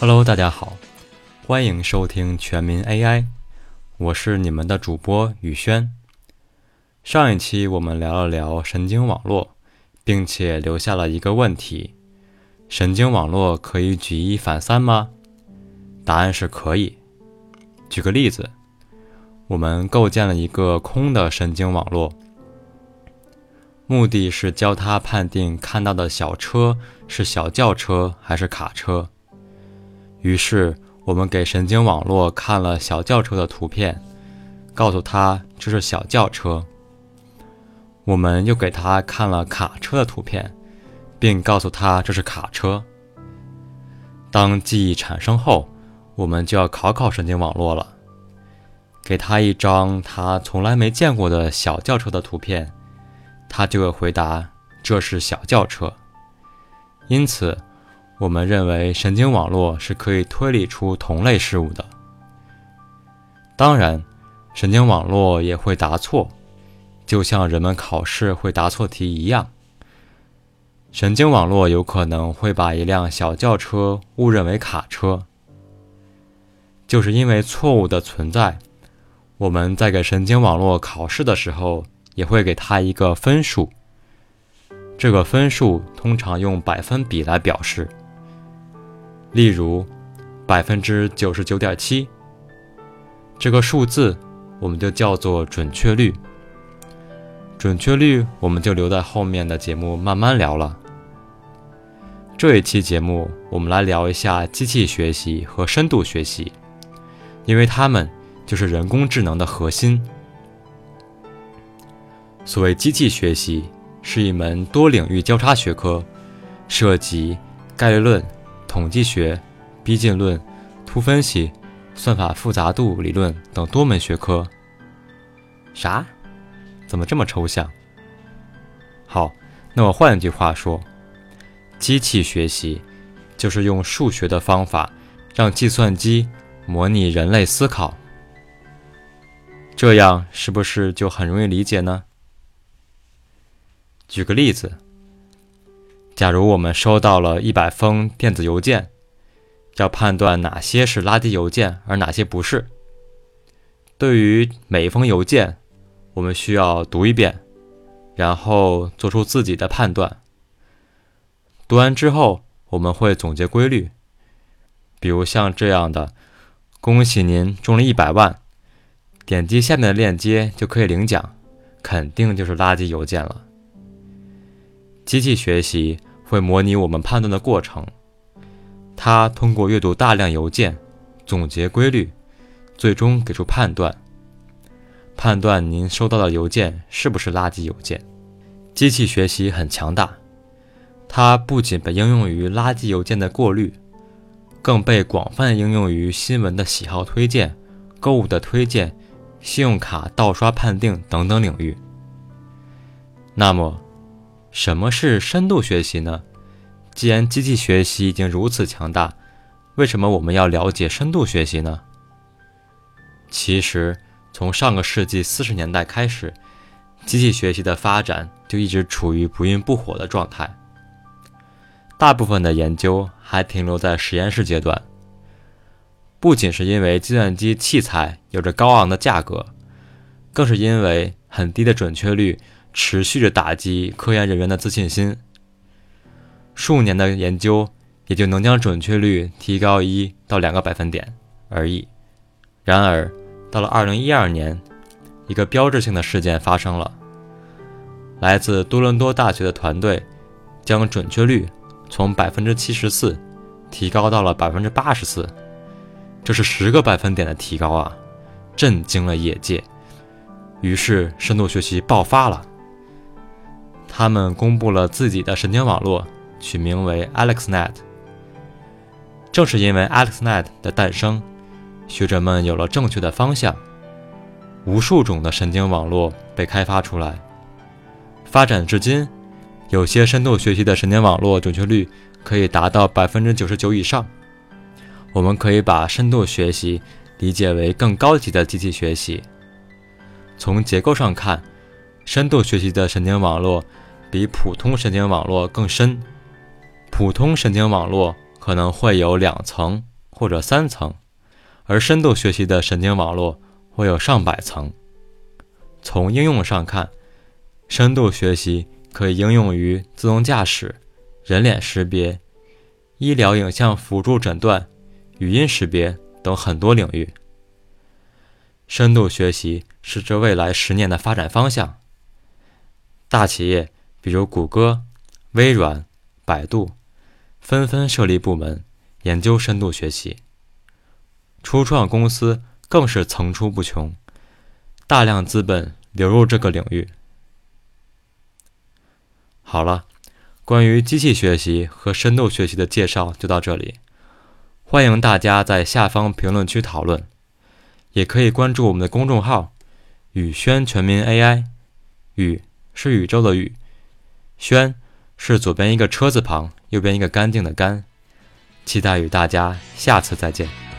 Hello，大家好，欢迎收听全民 AI，我是你们的主播宇轩。上一期我们聊了聊神经网络，并且留下了一个问题：神经网络可以举一反三吗？答案是可以。举个例子，我们构建了一个空的神经网络。目的是教他判定看到的小车是小轿车还是卡车。于是我们给神经网络看了小轿车的图片，告诉他这是小轿车。我们又给他看了卡车的图片，并告诉他这是卡车。当记忆产生后，我们就要考考神经网络了，给他一张他从来没见过的小轿车的图片。他就会回答：“这是小轿车。”因此，我们认为神经网络是可以推理出同类事物的。当然，神经网络也会答错，就像人们考试会答错题一样。神经网络有可能会把一辆小轿车误认为卡车。就是因为错误的存在，我们在给神经网络考试的时候。也会给它一个分数，这个分数通常用百分比来表示。例如，百分之九十九点七，这个数字我们就叫做准确率。准确率我们就留在后面的节目慢慢聊了。这一期节目我们来聊一下机器学习和深度学习，因为它们就是人工智能的核心。所谓机器学习是一门多领域交叉学科，涉及概率论、统计学、逼近论、图分析、算法复杂度理论等多门学科。啥？怎么这么抽象？好，那我换句话说，机器学习就是用数学的方法让计算机模拟人类思考。这样是不是就很容易理解呢？举个例子，假如我们收到了一百封电子邮件，要判断哪些是垃圾邮件，而哪些不是。对于每一封邮件，我们需要读一遍，然后做出自己的判断。读完之后，我们会总结规律，比如像这样的：“恭喜您中了一百万，点击下面的链接就可以领奖。”肯定就是垃圾邮件了。机器学习会模拟我们判断的过程，它通过阅读大量邮件，总结规律，最终给出判断。判断您收到的邮件是不是垃圾邮件。机器学习很强大，它不仅被应用于垃圾邮件的过滤，更被广泛应用于新闻的喜好推荐、购物的推荐、信用卡盗刷判定等等领域。那么，什么是深度学习呢？既然机器学习已经如此强大，为什么我们要了解深度学习呢？其实，从上个世纪四十年代开始，机器学习的发展就一直处于不温不火的状态。大部分的研究还停留在实验室阶段。不仅是因为计算机器材有着高昂的价格，更是因为很低的准确率。持续着打击科研人员的自信心。数年的研究也就能将准确率提高一到两个百分点而已。然而，到了二零一二年，一个标志性的事件发生了。来自多伦多大学的团队将准确率从百分之七十四提高到了百分之八十四，这是十个百分点的提高啊，震惊了业界。于是，深度学习爆发了。他们公布了自己的神经网络，取名为 AlexNet。正是因为 AlexNet 的诞生，学者们有了正确的方向，无数种的神经网络被开发出来。发展至今，有些深度学习的神经网络准确率可以达到百分之九十九以上。我们可以把深度学习理解为更高级的机器学习。从结构上看，深度学习的神经网络。比普通神经网络更深。普通神经网络可能会有两层或者三层，而深度学习的神经网络会有上百层。从应用上看，深度学习可以应用于自动驾驶、人脸识别、医疗影像辅助诊断、语音识别等很多领域。深度学习是这未来十年的发展方向。大企业比如谷歌、微软、百度，纷纷设立部门研究深度学习。初创公司更是层出不穷，大量资本流入这个领域。好了，关于机器学习和深度学习的介绍就到这里，欢迎大家在下方评论区讨论。也可以关注我们的公众号“宇轩全民 AI”，宇是宇宙的宇，轩是左边一个车字旁，右边一个干净的干。期待与大家下次再见。